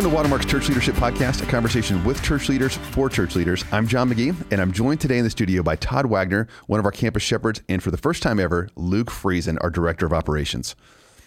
Welcome to Watermark's Church Leadership Podcast, a conversation with church leaders for church leaders. I'm John McGee, and I'm joined today in the studio by Todd Wagner, one of our campus shepherds, and for the first time ever, Luke Friesen, our Director of Operations.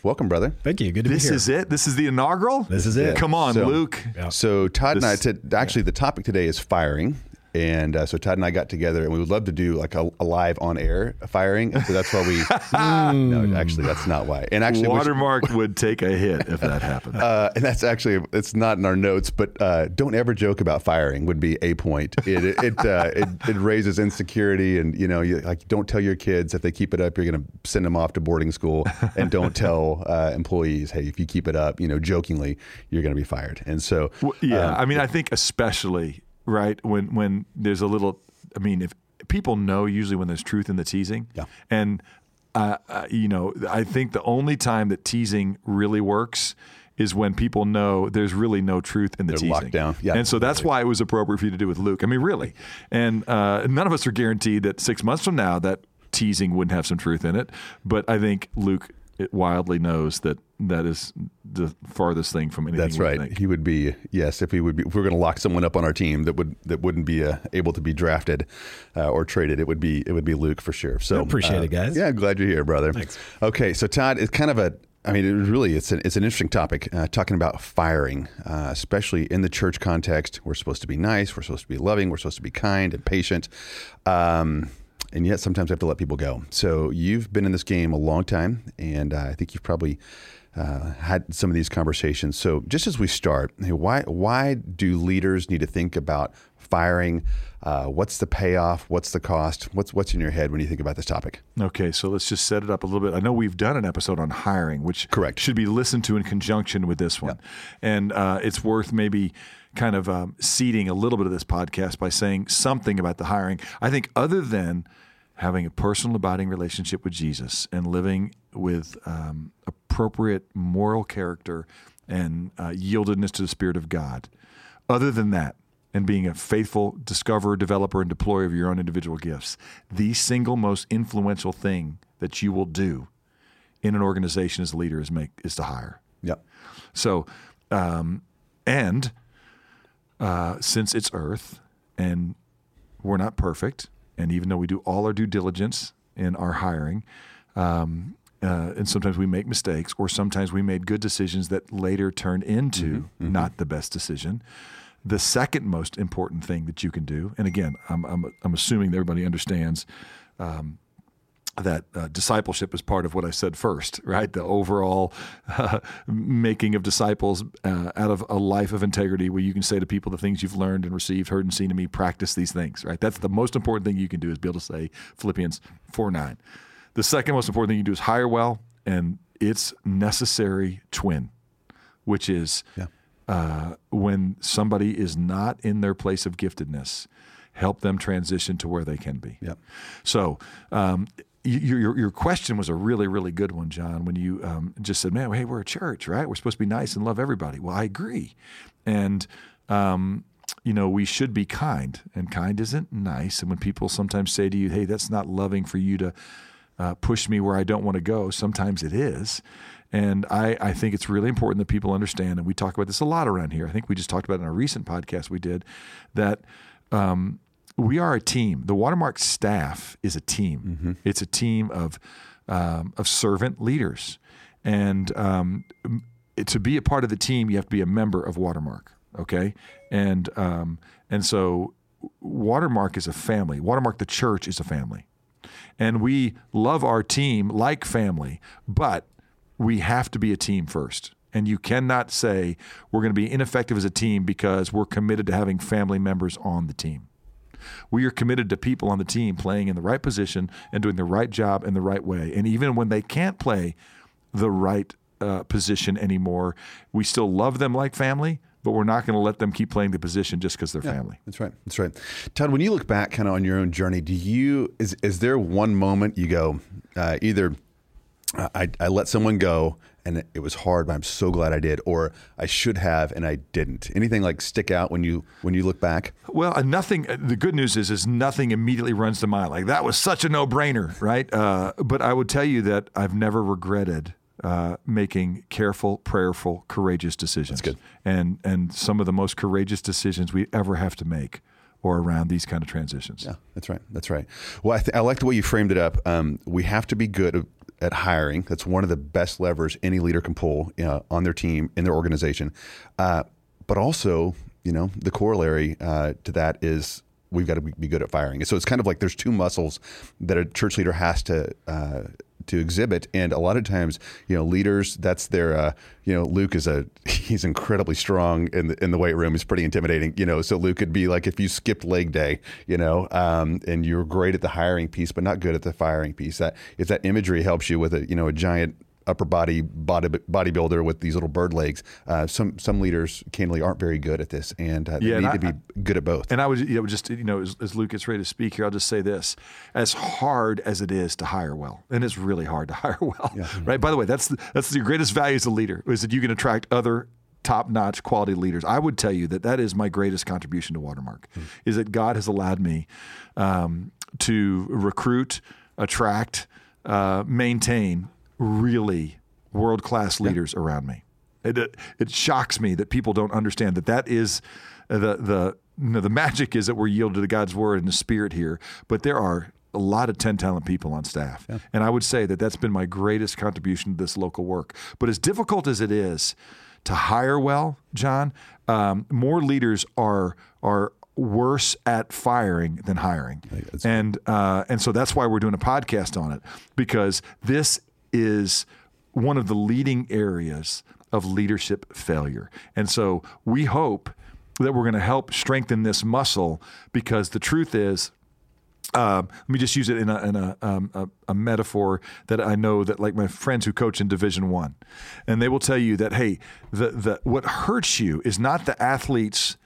Welcome, brother. Thank you. Good to be here. This is it. This is the inaugural. This is it. Come on, So- Luke. So Todd and I, This- t- actually, the topic today is firing. And uh, so Todd and I got together, and we would love to do like a, a live on air firing. So that's why we. no, actually, that's not why. And actually, Watermark would take a hit if that happened. Uh, and that's actually it's not in our notes, but uh, don't ever joke about firing would be a point. It it it, uh, it, it raises insecurity, and you know, you, like don't tell your kids if they keep it up, you're going to send them off to boarding school, and don't tell uh, employees, hey, if you keep it up, you know, jokingly, you're going to be fired. And so, Well, yeah, um, I mean, I think especially right when when there's a little. I mean, if people know usually when there's truth in the teasing, Yeah. and uh, uh, you know, I think the only time that teasing really works is when people know there's really no truth in the They're teasing. locked down. Yeah, and so that's why it was appropriate for you to do with Luke. I mean, really, and uh, none of us are guaranteed that six months from now that teasing wouldn't have some truth in it. But I think Luke it wildly knows that that is the farthest thing from anything. That's right. think. He would be yes if he would be if we are going to lock someone up on our team that would that wouldn't be uh, able to be drafted uh, or traded. It would be it would be Luke for sure. So I appreciate uh, it, guys. Yeah, glad you're here, brother. Thanks. Okay, so Todd, it's kind of a. I mean, it really it's an it's an interesting topic uh, talking about firing, uh, especially in the church context. We're supposed to be nice. We're supposed to be loving. We're supposed to be kind and patient. Um, and yet sometimes I have to let people go. So you've been in this game a long time, and uh, I think you've probably uh, had some of these conversations. So just as we start, why why do leaders need to think about firing? Uh, what's the payoff? What's the cost? What's what's in your head when you think about this topic? Okay, so let's just set it up a little bit. I know we've done an episode on hiring, which Correct. should be listened to in conjunction with this one, and uh, it's worth maybe kind of um, seeding a little bit of this podcast by saying something about the hiring. I think other than having a personal abiding relationship with Jesus and living with um, appropriate moral character and uh, yieldedness to the Spirit of God, other than that, and being a faithful discoverer, developer, and deployer of your own individual gifts, the single most influential thing that you will do in an organization as a leader is make is to hire. Yep. So, um, and uh, since it's Earth and we're not perfect, and even though we do all our due diligence in our hiring, um, uh, and sometimes we make mistakes, or sometimes we made good decisions that later turn into not the best decision. The second most important thing that you can do, and again, I'm, I'm, I'm assuming everybody understands that uh, discipleship is part of what I said first, right? The overall uh, making of disciples uh, out of a life of integrity where you can say to people the things you've learned and received, heard, and seen in me, practice these things, right? That's the most important thing you can do is be able to say Philippians 4 9. The second most important thing you do is hire well, and it's necessary twin, which is Yeah. uh, when somebody is not in their place of giftedness, help them transition to where they can be. Yep. So, um, your, your question was a really really good one, John. When you um, just said, "Man, hey, we're a church, right? We're supposed to be nice and love everybody." Well, I agree, and um, you know we should be kind, and kind isn't nice. And when people sometimes say to you, "Hey, that's not loving for you to uh, push me where I don't want to go," sometimes it is. And I, I think it's really important that people understand, and we talk about this a lot around here. I think we just talked about in a recent podcast we did that um, we are a team. The Watermark staff is a team. It's a team of um, of servant leaders, and um, to be a part of the team, you have to be a member of Watermark. Okay, and um, and so Watermark is a family. Watermark, the church, is a family, and we love our team like family, but we have to be a team first. And you cannot say we're going to be ineffective as a team because we're committed to having family members on the team. We are committed to people on the team playing in the right position and doing the right job in the right way. And even when they can't play the right uh, position anymore, we still love them like family, but we're not going to let them keep playing the position just because they're family. That's right. That's right. Todd, when you look back kind of on your own journey, do you is is there one moment you go uh, either I, I let someone go and it- was hard, but I'm so glad I did, or I should have and I didn't. Anything like stick out when you when you look back? Well, uh, nothing. uh, The good news is, is nothing immediately runs to mind. Like that was such a no-brainer, right? Uh, but I would tell you that I've never regretted uh, making careful, prayerful, courageous decisions. That's good. And and some of the most courageous decisions we ever have to make are around these kind of transitions. Yeah, that's right. That's right. Well, I, th- I like the way you framed it up. Um, we have to be good at hiring. That's one of the best levers any leader can pull on their team, in their organization. Uh, but also, you know, the corollary uh, to that is we've got to be good at firing. So it's kind of like there's two muscles that a church leader has to uh, to exhibit. And a lot of times, you know, leaders, that's their, uh, you know, Luke is a, he's incredibly strong in the, in the weight room. He's pretty intimidating, you know, so Luke could be like if you skipped leg day, you know, um, and you're great at the hiring piece, but not good at the firing piece. That if that imagery helps you with a, you know, a giant upper body, body bodybuilder with these little bird legs. Uh, some some leaders candidly aren't very good at this, and uh, they yeah, need to be I, good at both. And I would you know, just you know as, as Luke gets ready to speak here, I'll just say this: as hard as it is to hire well, and it's really hard to hire well, yeah. right? By the way, that's the, that's the greatest value as a leader is that you can attract other top-notch quality leaders. I would tell you that that is my greatest contribution to Watermark, hmm. is that God has allowed me um, to recruit, attract, uh, maintain really world class leaders around me. It, it, it, shocks me that people don't understand that that is the the you know, the magic is that we're yielded to God's word and the Spirit here, but there are a lot of 10 talent people on staff. Yeah. And I would say that that's been my greatest contribution to this local work. But as difficult as it is to hire well, John, um, more leaders are are worse at firing than hiring. And uh, and so that's why we're doing a podcast on it because this is one of the leading areas of leadership failure. And so we hope that we're going to help strengthen this muscle because the truth is, um, let me just use it in, a, in a, um, a, a, metaphor that I know that like my friends who coach in Division One, and they will tell you that hey, the, the what hurts you is not the athletes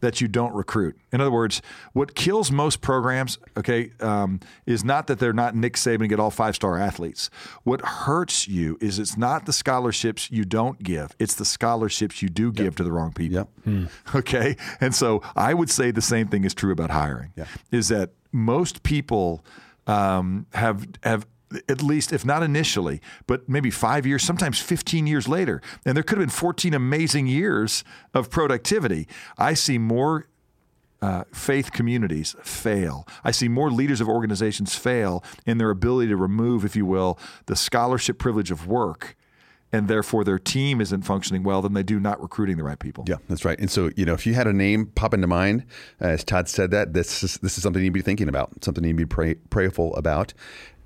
that you don't recruit. In other words, what kills most programs, okay, um, is not that they're not Nick Saban and get all five star athletes. What hurts you is it's not the scholarships you don't give; it's the scholarships you do give yep. to the wrong people. Yep. Hmm. Okay, and so I would say the same thing is true about hiring. Yeah. Is that most people um, have have at least, if not initially, but maybe five years, sometimes 15 years later. And there could have been 14 amazing years of productivity. I see more uh, faith communities fail. I see more leaders of organizations fail in their ability to remove, if you will, the scholarship privilege of work and therefore their team isn't functioning well, then they do not recruiting the right people. Yeah, that's right. And so, you know, if you had a name pop into mind, as Todd said that, this is, this is something you need to be thinking about, something you need to be pray, prayerful about.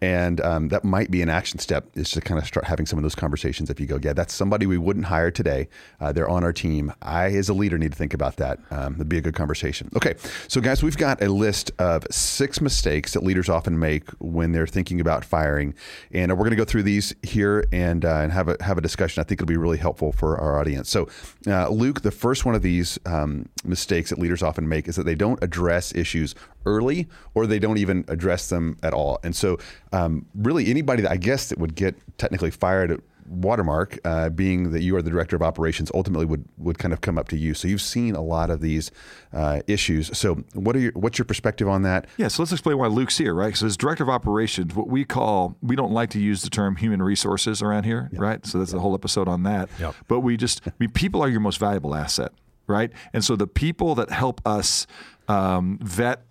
And um, that might be an action step is to kind of start having some of those conversations. If you go, yeah, that's somebody we wouldn't hire today. Uh, they're on our team. I, as a leader, need to think about that. Um, it'd be a good conversation. Okay, so guys, we've got a list of six mistakes that leaders often make when they're thinking about firing, and we're going to go through these here and uh, and have a have a discussion. I think it'll be really helpful for our audience. So, uh, Luke, the first one of these um, mistakes that leaders often make is that they don't address issues early or they don't even address them at all. And so, um, really, anybody that I guess that would get technically fired at Watermark, uh, being that you are the director of operations, ultimately would would kind of come up to you. So you've seen a lot of these uh, issues. So what are your what's your perspective on that? Yeah, so let's explain why Luke's here, right? So as director of operations, what we call we don't like to use the term human resources around here, yep. right? So that's yep. a whole episode on that. Yep. But we just I mean, people are your most valuable asset, right? And so the people that help us um, vet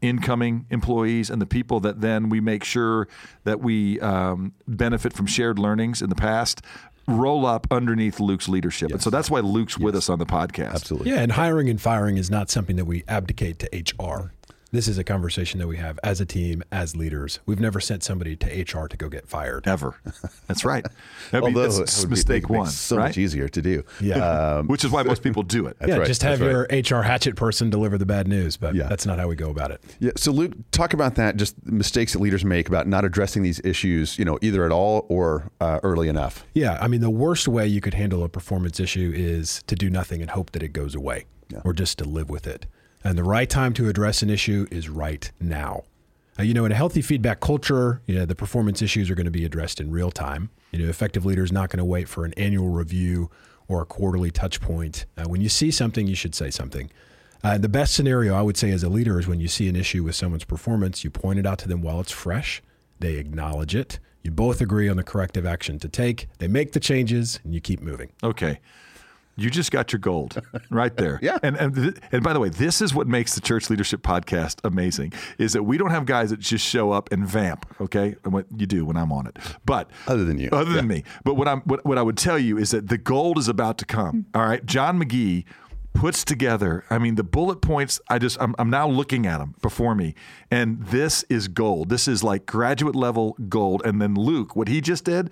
incoming employees and the people that then we make sure that we um, benefit from shared learnings in the past roll up underneath Luke's leadership. Yes. And so that's why Luke's yes. with us on the podcast. Absolutely. Yeah, and hiring and firing is not something that we abdicate to HR. This is a conversation that we have as a team, as leaders. We've never sent somebody to HR to go get fired. Ever. That's right. That'd be, that's mistake one. So right? much easier to do. Yeah. Um, Which is why most people do it. yeah, right. just have your HR hatchet person deliver the bad news, but yeah. that's not how we go about it. Yeah. So Luke, talk about that. Just mistakes that leaders make about not addressing these issues, you know, either at all or uh, early enough. Yeah. I mean, the worst way you could handle a performance issue is to do nothing and hope that it goes away, yeah. or just to live with it. And the right time to address an issue is right now. Uh, you know, in a healthy feedback culture, you know, the performance issues are going to be addressed in real time. You know, effective leaders not going to wait for an annual review or a quarterly touch point. Uh, when you see something, you should say something. Uh, the best scenario I would say as a leader is when you see an issue with someone's performance, you point it out to them while it's fresh. They acknowledge it. You both agree on the corrective action to take. They make the changes, and you keep moving. Okay. You just got your gold right there. Yeah. And, and th- and by the way, this is what makes the Church Leadership Podcast amazing: is that we don't have guys that just show up and vamp. Okay, and what you do when I'm on it, but Other than you. other than me. But what I'm what, what I would tell you is that the gold is about to come. Mm. All right, John McGee puts together. I mean, the bullet points. I just I'm, I'm now looking at them before me, and this is gold. This is like graduate level gold. And then Luke, what he just did.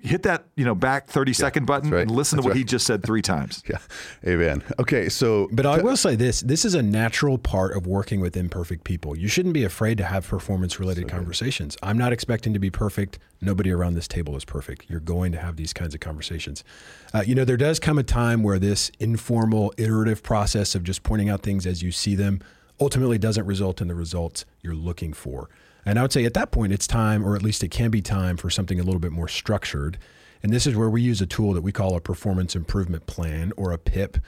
Hit that, you know, back 30 second button right. and listen That's to what right. he just said three times. Yeah. Amen. Okay. So, But I will say this this is a natural part of working with imperfect people. You shouldn't be afraid to have performance related conversations. I'm not expecting to be perfect. Nobody around this table is perfect. You're going to have these kinds of conversations. Uh, you know, there does come a time where this informal, iterative process of just pointing out things as you see them ultimately doesn't result in the results you're looking for. And I would say at that point, it's time, or at least it can be time, for something a little bit more structured. And this is where we use a tool that we call a performance improvement plan or a PIP.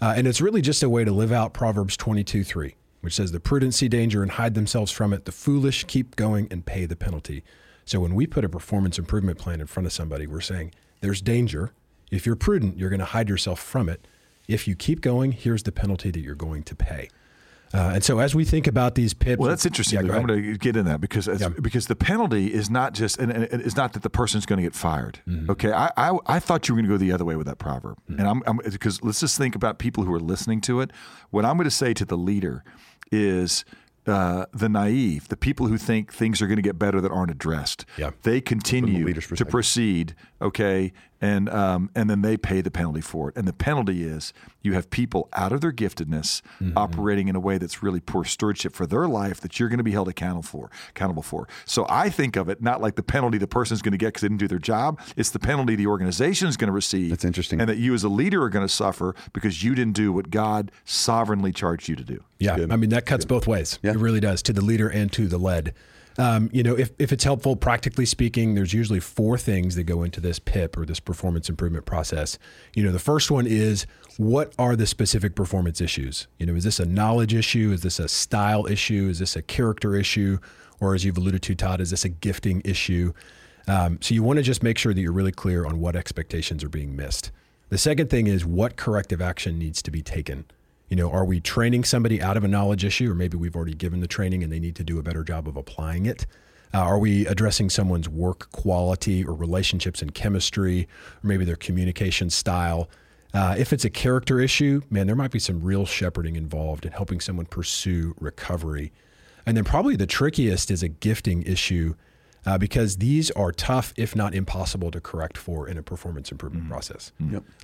Uh, and it's really just a way to live out Proverbs 22 3, which says, The prudent see danger and hide themselves from it. The foolish keep going and pay the penalty. So when we put a performance improvement plan in front of somebody, we're saying, There's danger. If you're prudent, you're going to hide yourself from it. If you keep going, here's the penalty that you're going to pay. Uh, and so as we think about these PIPs, Well, that's interesting. Yeah, go I'm going to get in that because it's- because the penalty is not just and, and it's not that the person's going to get fired. Mm-hmm. Okay, I, I I thought you were going to go the other way with that proverb, and I'm, I'm because let's just think about people who are listening to it. What I'm going to say to the leader is. Uh, the naive, the people who think things are going to get better that aren't addressed, Yeah. they continue leader's to proceed, okay, and um, and then they pay the penalty for it. And the penalty is you have people out of their giftedness operating in a way that's really poor stewardship for their life that you're going to be held accountable for. Accountable for. So I think of it not like the penalty the person's going to get because they didn't do their job. It's the penalty the organization is going to receive. That's interesting. and that you as a leader are going to suffer because you didn't do what God sovereignly charged you to do. Yeah, I mean that cuts both ways. Yeah. It really does to the leader and to the led. Um, you know, if, if it's helpful, practically speaking, there's usually four things that go into this PIP or this performance improvement process. You know, the first one is what are the specific performance issues? You know, is this a knowledge issue? Is this a style issue? Is this a character issue? Or as you've alluded to, Todd, is this a gifting issue? Um, so you want to just make sure that you're really clear on what expectations are being missed. The second thing is what corrective action needs to be taken. You know, are we training somebody out of a knowledge issue, or maybe we've already given the training and they need to do a better job of applying it? Uh, are we addressing someone's work quality or relationships and chemistry, or maybe their communication style? Uh, if it's a character issue, man, there might be some real shepherding involved in helping someone pursue recovery. And then probably the trickiest is a gifting issue uh, because these are tough, if not impossible, to correct for in a performance improvement process.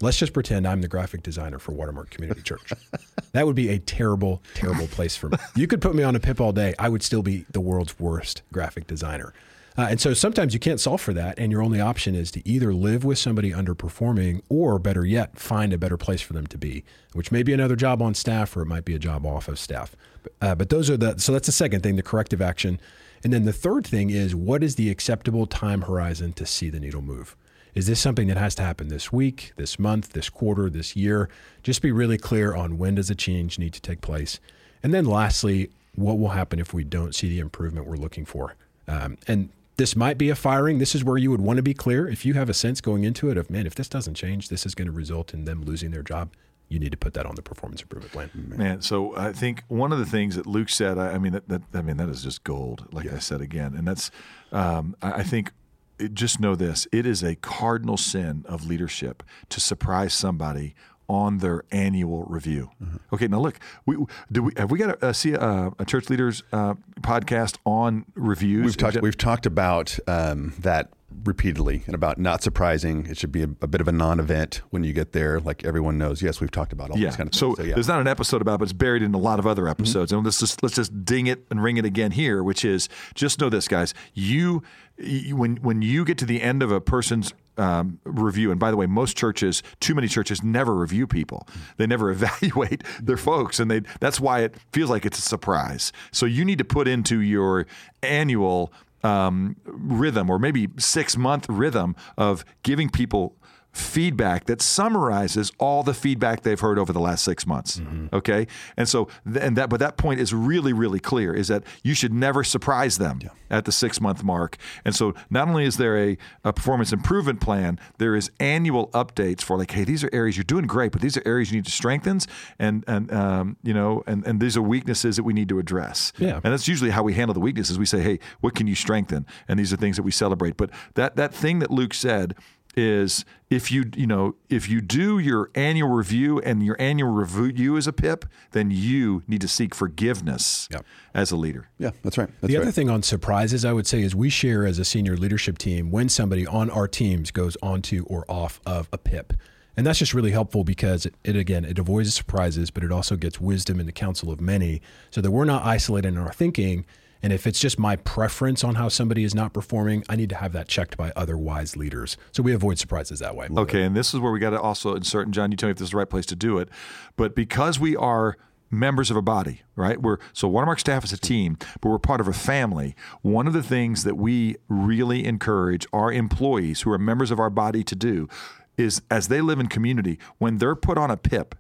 Let's just pretend I'm the graphic designer for Watermark Community Church. that would be a terrible, terrible place for me. You could put me on a PIP all day, I would still be the world's worst graphic designer. Uh, and so sometimes you can't solve for that, and your only option is to either live with somebody underperforming, or better yet, find a better place for them to be, which may be another job on staff, or it might be a job off of staff. Uh, but those are the so that's the second thing, the corrective action. And then the third thing is what is the acceptable time horizon to see the needle move? Is this something that has to happen this week, this month, this quarter, this year? Just be really clear on when does a change need to take place. And then lastly, what will happen if we don't see the improvement we're looking for? Um, and this might be a firing. This is where you would want to be clear. If you have a sense going into it of, man, if this doesn't change, this is going to result in them losing their job. You need to put that on the performance improvement plan. Man, so I think one of the things that Luke said, I, I mean, that, that I mean that is just gold. Like I said again, and that's, um, I, I think, it, just know this: it is a cardinal sin of leadership to surprise somebody on their annual review. Okay, now look, we do we have we got to uh, see a, a church leaders uh, podcast on reviews? We've talked. We've talked about um, that repeatedly and about not surprising. It should be a, a bit of a non-event when you get there. Like everyone knows. Yes, we've talked about all Yeah. these kind of so, things. So, yeah. Mm-hmm. there's not an episode about, it, but it's buried in a lot of other episodes. And let's just let's just ding it and ring it again here, which is just know this, guys. You, you when when you get to the end of a person's um, review, and by the way, most churches, too many churches, never review people. They never evaluate their folks, and they that's why it feels like it's a surprise. So you need to put into your annual um, rhythm, or maybe six month rhythm of giving people feedback that summarizes all the feedback they've heard over the last six months. Mm-hmm. Okay, and so and that but that point is really really clear is that you should never surprise them at the six month mark. And so not only is there a, a performance improvement plan, there is annual updates for like, hey, these are areas you're doing great, but these are areas you need to strengthen, and and um, you know, and and these are weaknesses that we need to address. Yeah. and that's usually how we handle the weaknesses. We say, hey, what can you strengthen? And these are things that we celebrate. But that that thing that Luke said is if you you know if you do your annual review and your annual review is a pip, then you need to seek forgiveness Yep. as a leader. Yeah, that's right. That's the right. other thing on surprises, I would say, is we share as a senior leadership team when somebody on our teams goes onto or off of a PIP. And that's just really helpful because it, it again, it avoids surprises, but it also gets wisdom in the counsel of many so that we're not isolated in our thinking. And if it's just my preference on how somebody is not performing, I need to have that checked by other wise leaders. So we avoid surprises that way. Okay, and this is where we got to also insert, and John, you tell me if this is the right place to do it. But because we are members of a body, right? We're so Watermark staff is a team, but we're part of a family. One of the things that we really encourage our employees who are members of our body to do is as they live in community, when they're put on a PIP,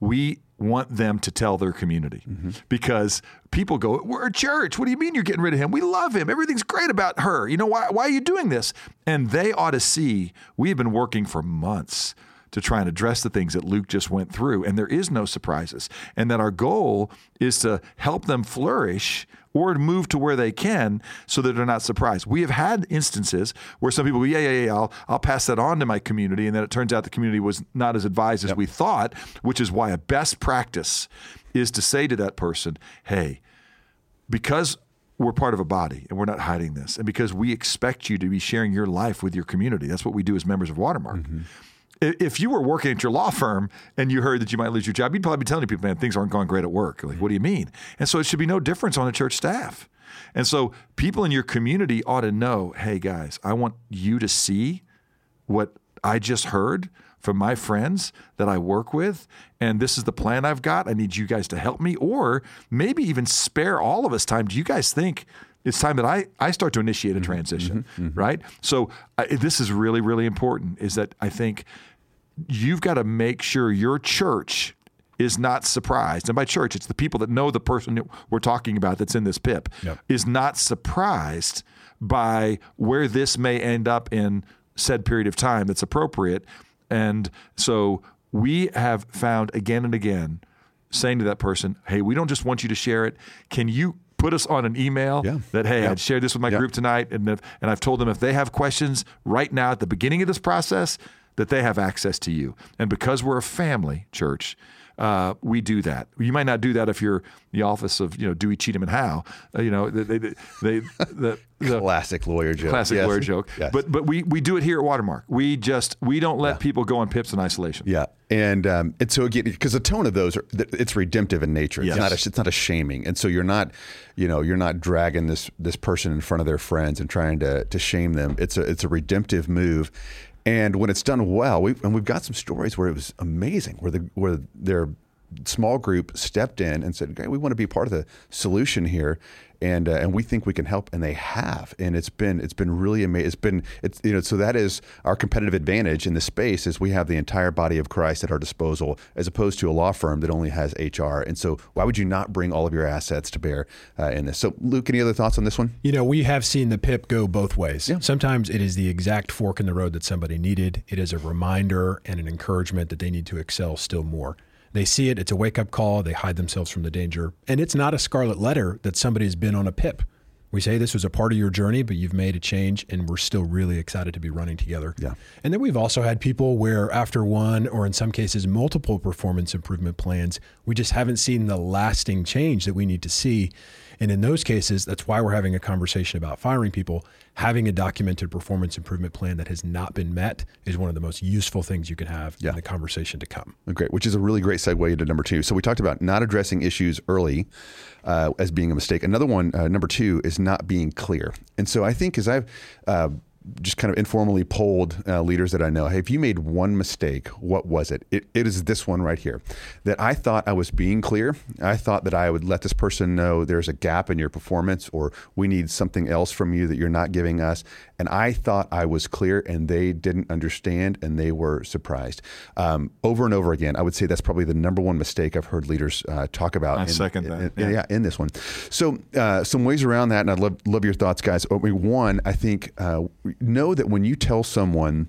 we want them to tell their community mm-hmm. because people go, We're a church. What do you mean you're getting rid of him? We love him. Everything's great about her. You know, why, why are you doing this? And they ought to see we have been working for months to try and address the things that Luke just went through. And there is no surprises. And that our goal is to help them flourish or move to where they can so that they're not surprised. We have had instances where some people go, yeah, yeah, yeah, I'll, I'll pass that on to my community. And then it turns out the community was not as advised as we thought, which is why a best practice is to say to that person, hey, because we're part of a body and we're not hiding this, and because we expect you to be sharing your life with your community, that's what we do as members of Watermark. I- If you were working at your law firm and you heard that you might lose your job, you'd probably be telling people, man, things aren't going great at work. Like, what do you mean? And so it should be no difference on a church staff. And so people in your community ought to know, hey, guys, I want you to see what I just heard from my friends that I work with, and this is the plan I've got. I need you guys to help me, or maybe even spare all of us time. Do you guys think it's time that I, I start to initiate a mm-hmm. transition, mm-hmm. Mm-hmm. right? So I, this is really, really important is that I think you've got to make sure your church is not surprised. And by church, it's the people that know the person that we're talking about that's in this pip, Yep. is not surprised by where this may end up in said period of time that's appropriate. And so we have found again and again saying to that person, hey, we don't just want you to share it. Can you put us on an email Yeah. that, hey, Yeah. I'd share this with my Yeah. group tonight. And, if, and I've told them if they have questions right now at the beginning of this process, that they have access to you. And because we're a family church, uh, we do that. You might not do that if you're the office of you know Dewey, Cheatham, and Howe. Uh, you know they they, they, the, the classic lawyer joke. classic Yes. lawyer joke. Yes. But but we we do it here at Watermark. We just we don't let people go on pips in isolation. Yeah, and um, and so again, because the tone of those are it's redemptive in nature. It's Yes. not a, it's not a shaming, and so you're not, you know, you're not dragging this this person in front of their friends and trying to to shame them. It's a it's a redemptive move, and when it's done well, we and we've got some stories where it was amazing, where the where their small group stepped in and said, "Okay, we want to be part of the solution here." And, uh, and we think we can help, and they have, and it's been it's been really amazing. It's been it's you know so that is our competitive advantage in the space is we have the entire body of Christ at our disposal, as opposed to a law firm that only has HR. And so why would you not bring all of your assets to bear uh, in this? So Luke, any other thoughts on this one? You know, we have seen the PIP go both ways. Sometimes it is the exact fork in the road that somebody needed. It is a reminder and an encouragement that they need to excel still more. They see it, it's a wake up call, they hide themselves from the danger. And it's not a scarlet letter that somebody's been on a PIP. We say this was a part of your journey, but you've made a change, and we're still really excited to be running together. Yeah. And then we've also had people where, after one or in some cases multiple performance improvement plans, we just haven't seen the lasting change that we need to see. And in those cases, that's why we're having a conversation about firing people. Having a documented performance improvement plan that has not been met is one of the most useful things you can have Yeah. in the conversation to come. Great, which is a really great segue into number two. So we talked about not addressing issues early uh, as being a mistake. Another one, uh, number two, is not being clear. And so I think as I've uh, just kind of informally polled uh, leaders that I know. Hey, if you made one mistake, what was it? it? It is this one right here. That I thought I was being clear. I thought that I would let this person know there's a gap in your performance, or we need something else from you that you're not giving us. And I thought I was clear, and they didn't understand, and they were surprised. Um, over and over again, I would say that's probably the number one mistake I've heard leaders uh, talk about. I in, second that. In, yeah. in this one. So uh, some ways around that, and I'd love love your thoughts, guys. One, I think uh, know that when you tell someone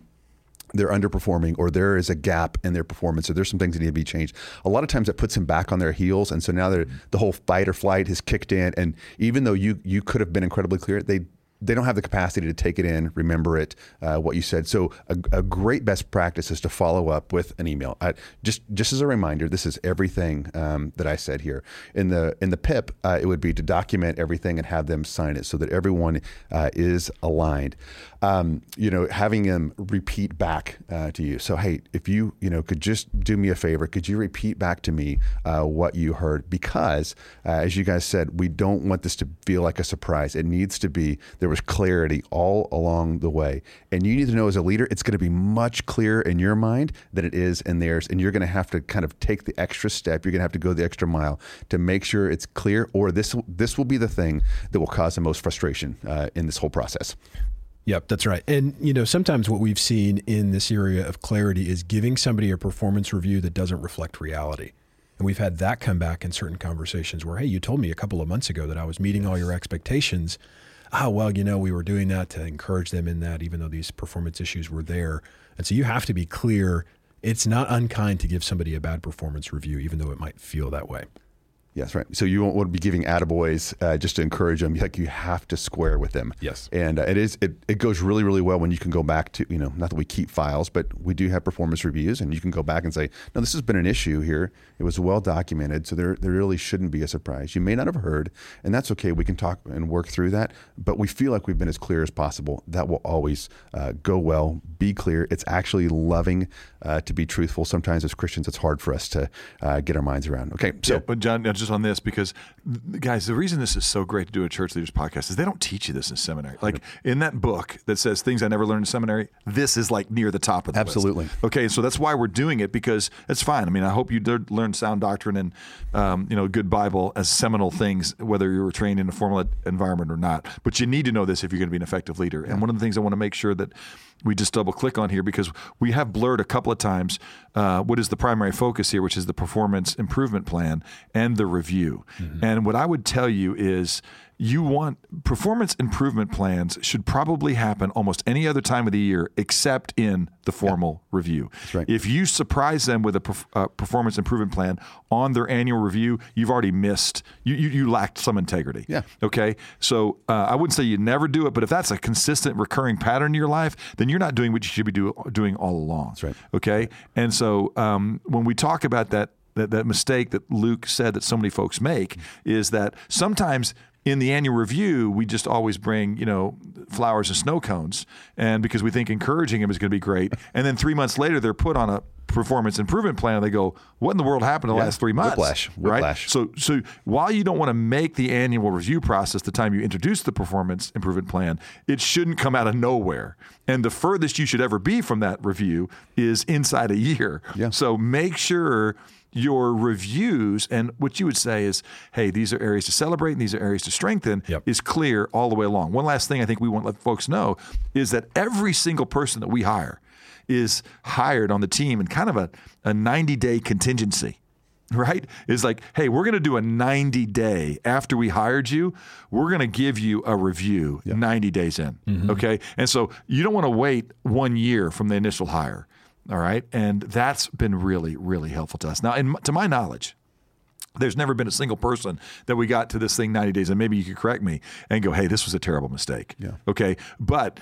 they're underperforming or there is a gap in their performance or there's some things that need to be changed a lot of times that puts them back on their heels and so now the whole fight or flight has kicked in and even though you you could have been incredibly clear they they don't have the capacity to take it in, remember it, uh, what you said. So a, a, great best practice is to follow up with an email. I, just just as a reminder, this is everything um, that I said here in the in the PIP. Uh, it would be to document everything and have them sign it so that everyone uh, is aligned. Um, you know, having them repeat back uh, to you. So hey, if you you know could just do me a favor, could you repeat back to me uh, what you heard? Because uh, as you guys said, we don't want this to feel like a surprise. It needs to be there there was clarity all along the way. And you need to know as a leader, it's going to be much clearer in your mind than it is in theirs. And you're going to have to kind of take the extra step. You're going to have to go the extra mile to make sure it's clear, or this this will be the thing that will cause the most frustration uh, in this whole process. Yep, that's right. And you know, sometimes what we've seen in this area of clarity is giving somebody a performance review that doesn't reflect reality. And we've had that come back in certain conversations where, hey, you told me a couple of months ago that I was meeting all your expectations, oh, well, you know, we were doing that to encourage them in that, even though these performance issues were there. And so you have to be clear. It's not unkind to give somebody a bad performance review, even though it might feel that way. Yes, right. So you won't want to be giving attaboys uh, just to encourage them. Like you have to square with them. Yes. And uh, it is it, it goes really really well when you can go back to you know not that we keep files, but we do have performance reviews, and you can go back and say, no, this has been an issue here. It was well documented, so there there really shouldn't be a surprise. You may not have heard, and that's okay. We can talk and work through that, but we feel like we've been as clear as possible. That will always uh, go well. Be clear. It's actually loving uh, to be truthful. Sometimes as Christians, it's hard for us to uh, get our minds around. Okay, so yeah, but John just on this because guys, the reason this is so great to do a church leaders podcast is they don't teach you this in seminary. Like in that book that says things I never learned in seminary, this is like near the top of the Absolutely. list. Okay, so that's why we're doing it because it's fine. I mean, I hope you learn sound doctrine and um, you know good Bible as seminal things, whether you were trained in a formal environment or not. But you need to know this if you're going to be an effective leader. And one of the things I want to make sure that we just double click on here because we have blurred a couple of times uh, what is the primary focus here, which is the performance improvement plan and the review. Mm-hmm. And what I would tell you is you want performance improvement plans should probably happen almost any other time of the year except in the formal yeah. review. Right. If you surprise them with a perf- uh, performance improvement plan on their annual review, you've already missed. You you, you lacked some integrity. Yeah. Okay. So uh, I wouldn't say you never do it, but if that's a consistent recurring pattern in your life, then you're not doing what you should be do, doing all along. That's right. Okay. And so um, when we talk about that that, that mistake that Luke said that so many folks make is that sometimes in the annual review, we just always bring, you know, flowers and snow cones, and because we think encouraging them is going to be great. And then three months later, they're put on a performance improvement plan. And they go, "What in the world happened in the yeah. last three months?" Whiplash, whiplash. Right. So, so while you don't want to make the annual review process the time you introduce the performance improvement plan, it shouldn't come out of nowhere. And the furthest you should ever be from that review is inside a year. Yeah. So make sure your reviews and what you would say is, hey, these are areas to celebrate and these are areas to strengthen yep. is clear all the way along. One last thing I think we want to let folks know is that every single person that we hire is hired on the team in kind of a, a 90 day contingency right? Is like, hey, we're going to do a 90 day after we hired you, we're going to give you a review 90 days in. Mm-hmm. Okay. And so you don't want to wait one year from the initial hire. All right. And that's been really, really helpful to us. Now, in, to my knowledge, there's never been a single person that we got to this thing 90 days, and maybe you could correct me and go, hey, this was a terrible mistake. Yeah. Okay. But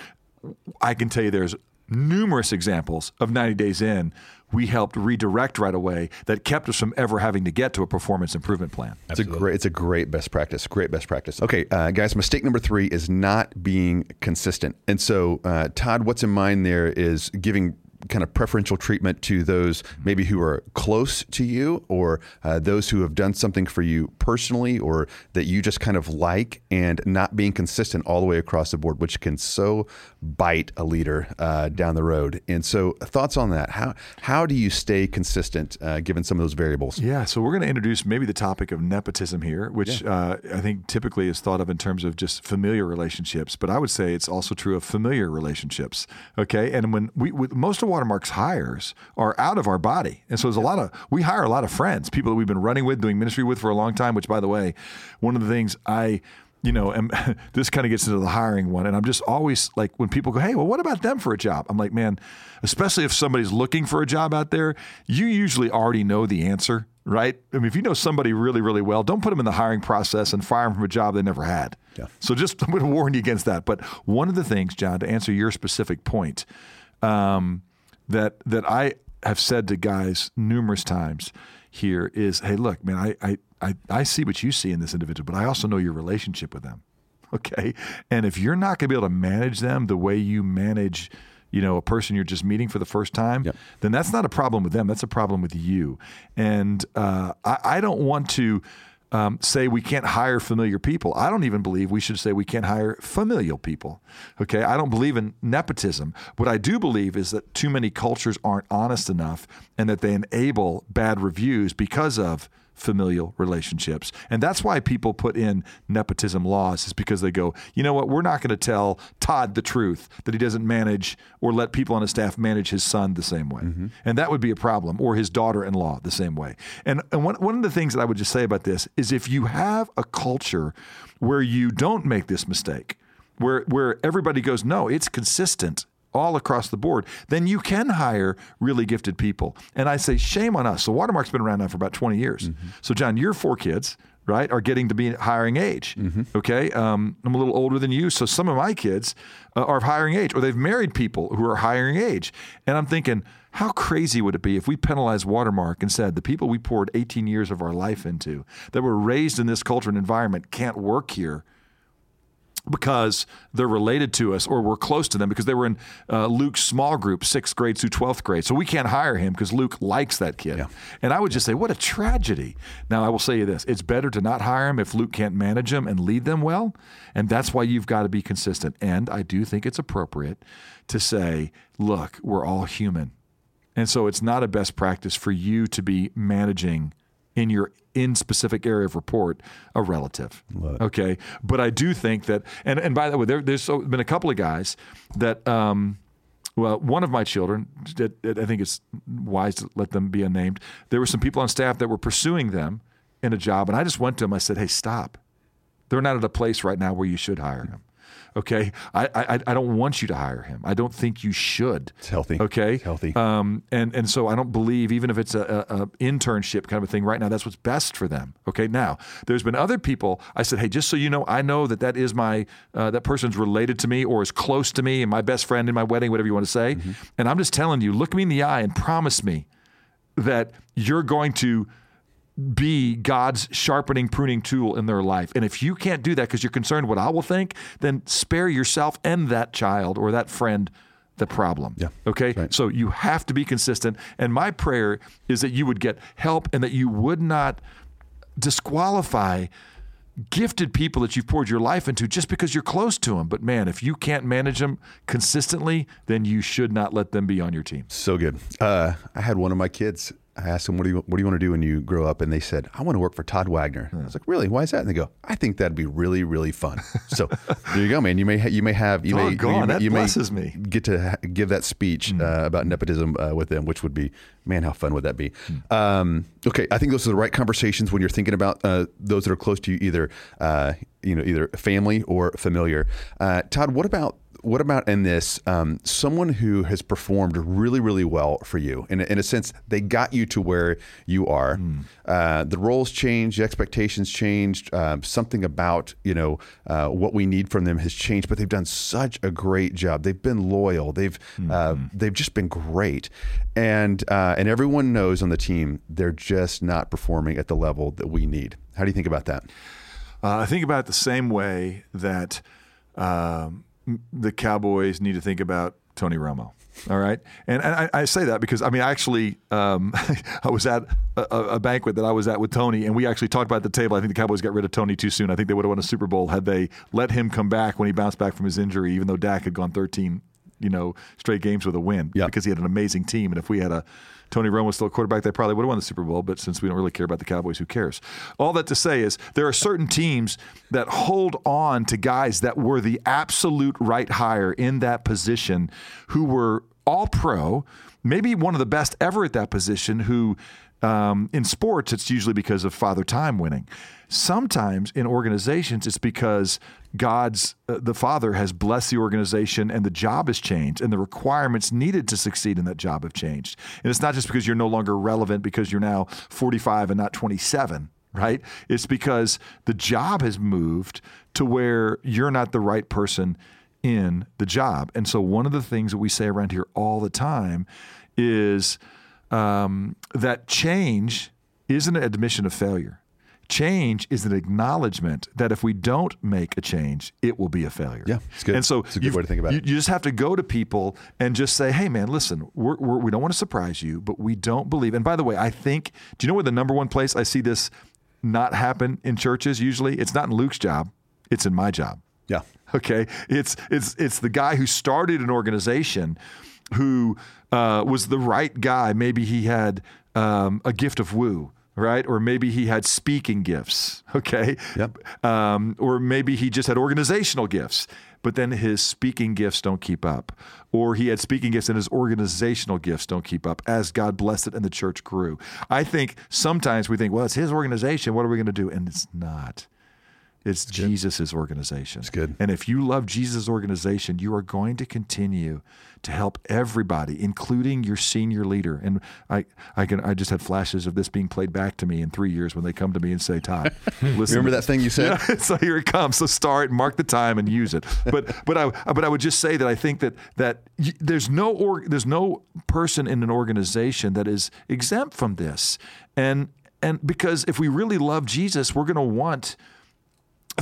I can tell you there's numerous examples of 90 days in we helped redirect right away that kept us from ever having to get to a performance improvement plan. It's a great, it's a great best practice. Great best practice. Okay, uh, guys, mistake number three is not being consistent. And so, uh, Todd, what's in mind there is giving kind of preferential treatment to those maybe who are close to you or uh, those who have done something for you personally or that you just kind of like and not being consistent all the way across the board, which can so bite a leader uh, down the road. And so, thoughts on that? How how do you stay consistent uh, given some of those variables? Yeah, so we're going to introduce maybe the topic of nepotism here, which yeah. uh, I think typically is thought of in terms of just familiar relationships, but I would say it's also true of familiar relationships. Okay, and when we most of Watermark's hires are out of our body, and so there's a lot of we hire a lot of friends, people that we've been running with, doing ministry with for a long time. Which, by the way, one of the things I you know, and this kind of gets into the hiring one. And I'm just always like, when people go, hey, well, what about them for a job? I'm like, man, especially if somebody's looking for a job out there, you usually already know the answer, right? I mean, if you know somebody really, really well, don't put them in the hiring process and fire them from a job they never had. Yeah. So just, I'm going to warn you against that. But one of the things, John, to answer your specific point, um, that, that I have said to guys numerous times here is, hey, look, man, I, I I, I see what you see in this individual, but I also know your relationship with them. Okay. And if you're not going to be able to manage them the way you manage, you know, a person you're just meeting for the first time, yep. then that's not a problem with them. That's a problem with you. And uh, I, I don't want to um, say we can't hire familiar people. I don't even believe we should say we can't hire familial people. Okay, I don't believe in nepotism. What I do believe is that too many cultures aren't honest enough, and that they enable bad reviews because of familial relationships. And that's why people put in nepotism laws, is because they go, you know what, we're not going to tell Todd the truth that he doesn't manage or let people on his staff manage his son the same way. Mm-hmm. And that would be a problem, or his daughter in law the same way. And, and one, one of the things that I would just say about this is if you have a culture where you don't make this mistake, where, where everybody goes, no, it's consistent all across the board, then you can hire really gifted people. And I say, shame on us. So Watermark's been around now for about 20 years. Mm-hmm. So, John, your four kids, right, are getting to be hiring age. Mm-hmm. Okay. Um, I'm a little older than you. So some of my kids uh, are of hiring age, or they've married people who are hiring age. And I'm thinking, how crazy would it be if we penalized Watermark and said the people we poured 18 years of our life into, that were raised in this culture and environment, can't work here? Because they're related to us or we're close to them because they were in uh, Luke's small group, sixth grade through 12th grade. So we can't hire him because Luke likes that kid. Yeah. And I would just say, what a tragedy. Now, I will say you this it's better to not hire him if Luke can't manage them and lead them well. And that's why you've got to be consistent. And I do think it's appropriate to say, look, we're all human. And so it's not a best practice for you to be managing in your in specific area of report a relative. Okay, but I do think that, and and by the way, there, there's been a couple of guys that. Um, well, one of my children, I think it's wise to let them be unnamed. There were some people on staff that were pursuing them in a job, and I just went to them. I said, "Hey, stop! They're not at a place right now where you should hire them." Okay, I, I I don't want you to hire him. I don't think you should. It's healthy. Okay, it's healthy. Um, and and so I don't believe even if it's a, a, a, internship kind of a thing right now, that's what's best for them. Okay, now there's been other people. I said, hey, just so you know, I know that that is my uh, that person's related to me or is close to me and my best friend in my wedding, whatever you want to say. Mm-hmm. And I'm just telling you, look me in the eye and promise me that you're going to be God's sharpening, pruning tool in their life. And if you can't do that because you're concerned what I will think, then spare yourself and that child or that friend the problem. Yeah. Okay. Right. So you have to be consistent. And my prayer is that you would get help and that you would not disqualify gifted people that you've poured your life into just because you're close to them. But man, if you can't manage them consistently, then you should not let them be on your team. So good. Uh, I had one of my kids I asked them, what do you what do you want to do when you grow up? And they said, I want to work for Todd Wagner. I was like, really? Why is that? And they go, I think that'd be really really fun. So there you go, man. You may ha- you may have you may you, may, you blesses me. get to ha- give that speech mm. uh, about nepotism uh, with them, which would be man, how fun would that be? Mm. Um, okay, I think those are the right conversations when you're thinking about uh, those that are close to you, either uh, you know either family or familiar. Uh, Todd, what about what about in this um, someone who has performed really really well for you? In a, in a sense they got you to where you are. Mm. uh, the roles changed the expectations changed um, something about you know uh, what we need from them has changed but they've done such a great job. They've been loyal. They've uh, they've just been great. And uh, and everyone knows on the team they're just not performing at the level that we need. How do you think about that? Uh, I think about it the same way that um, the Cowboys need to think about Tony Romo. All right, and, and I, I, say that because I mean, actually, um, I was at a, a, banquet that I was at with Tony, and we actually talked about the table. I think the Cowboys got rid of Tony too soon. I think they would have won a Super Bowl had they let him come back when he bounced back from his injury, even though Dak had gone 13, you know, straight games with a win yep. because he had an amazing team. And if we had a Tony Romo was still a quarterback, they probably would have won the Super Bowl. But since we don't really care about the Cowboys, who cares? All that to say is there are certain teams that hold on to guys that were the absolute right hire in that position who were all pro, maybe one of the best ever at that position, who um, in sports, it's usually because of father time winning. Sometimes in organizations, it's because God's uh, the Father has blessed the organization and the job has changed and the requirements needed to succeed in that job have changed. And it's not just because you're no longer relevant because you're now 45 and not 27 right? It's because the job has moved to where you're not the right person in the job. And so, one of the things that we say around here all the time is um, that change isn't an admission of failure. Change is an acknowledgement that if we don't make a change, it will be a failure. Yeah, it's good. And so it's a good way to think about you, it. You just have to go to people and just say, "Hey, man, listen, we're, we're, we do not want to surprise you, but we don't believe." And by the way, I think, do you know where the number one place I see this not happen in churches? Usually, it's not in Luke's job; it's in my job. Yeah. Okay. It's it's it's the guy who started an organization who uh, was the right guy. Maybe he had um, a gift of woo, right? Or maybe he had speaking gifts. Okay. Yep. Um, or maybe he just had organizational gifts. But then his speaking gifts don't keep up. Or he had speaking gifts and his organizational gifts don't keep up as God blessed it and the church grew. I think sometimes we think, well, it's his organization. What are we going to do? And it's not. It's Jesus' organization. It's good. And if you love Jesus' organization, you are going to continue to help everybody, including your senior leader. And I, I can, I just had flashes of this being played back to me in three years when they come to me and say, "Todd, listen." Remember that thing you said? Yeah, so here it comes. So start, mark the time, and use it. But, but I, but I would just say that I think that that there's no or, there's no person in an organization that is exempt from this, and and because if we really love Jesus, we're going to want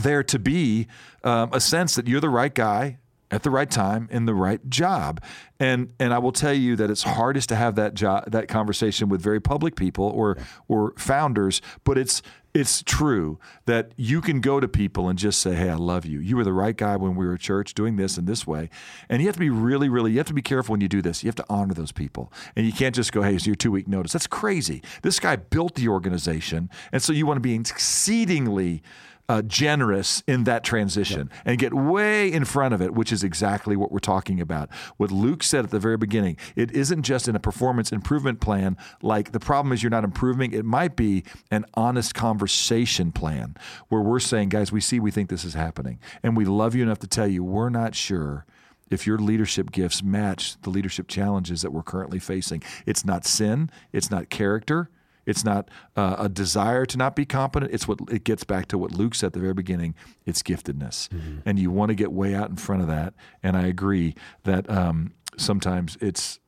there to be um, a sense that you're the right guy at the right time in the right job. And and I will tell you that it's hardest to have that job that conversation with very public people or or founders, but it's it's true that you can go to people and just say, "Hey, I love you. You were the right guy when we were at church doing this and this way." And you have to be really really you have to be careful when you do this. You have to honor those people. And you can't just go, "Hey, so you're 2 week notice." That's crazy. This guy built the organization, and so you want to be exceedingly uh, generous in that transition yep. and get way in front of it, which is exactly what we're talking about. What Luke said at the very beginning it isn't just in a performance improvement plan, like the problem is you're not improving. It might be an honest conversation plan where we're saying, guys, we see, we think this is happening, and we love you enough to tell you we're not sure if your leadership gifts match the leadership challenges that we're currently facing. It's not sin, it's not character, it's not uh, a desire to not be competent. It's what it gets back to what Luke said at the very beginning. It's giftedness, mm-hmm. and you want to get way out in front of that. And I agree that um, sometimes it's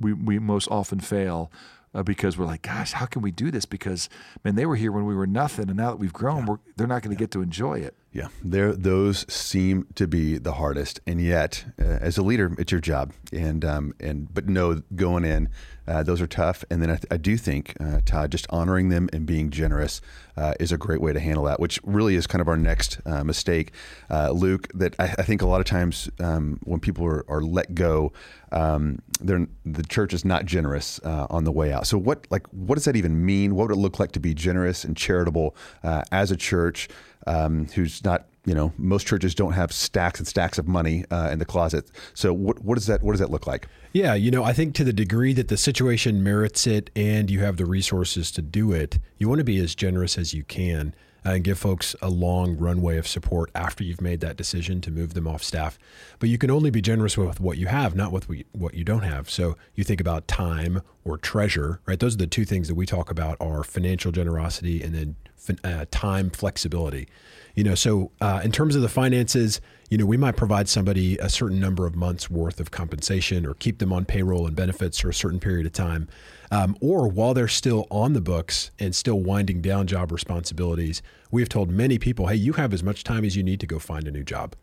we we most often fail uh, because we're like, gosh, how can we do this? Because man, they were here when we were nothing, and now that we've grown, yeah. they're not going to yeah. get to enjoy it. Yeah, there those seem to be the hardest, and yet, uh, as a leader, it's your job. And um, and but no, going in, uh, those are tough. And then I, th- I do think uh, Todd, just honoring them and being generous uh, is a great way to handle that. Which really is kind of our next uh, mistake, uh, Luke. That I, I, think a lot of times um, when people are, are let go, um, the church is not generous on the way out. So what like what does that even mean? What would it look like to be generous and charitable as a church? um, who's not you know most churches don't have stacks and stacks of money uh, in the closet. So what, what does that what does that look like? Yeah you know i think to the degree that the situation merits it and you have the resources to do it you want to be as generous as you can and give folks a long runway of support after you've made that decision to move them off staff but you can only be generous with what you have not with what you don't have so you think about time or treasure right those are the two things that we talk about are financial generosity and then uh, time flexibility. You know, so uh, in terms of the finances, you know, we might provide somebody a certain number of months worth of compensation or keep them on payroll and benefits for a certain period of time. Um, or while they're still on the books and still winding down job responsibilities, we have told many people, hey, you have as much time as you need to go find a new job.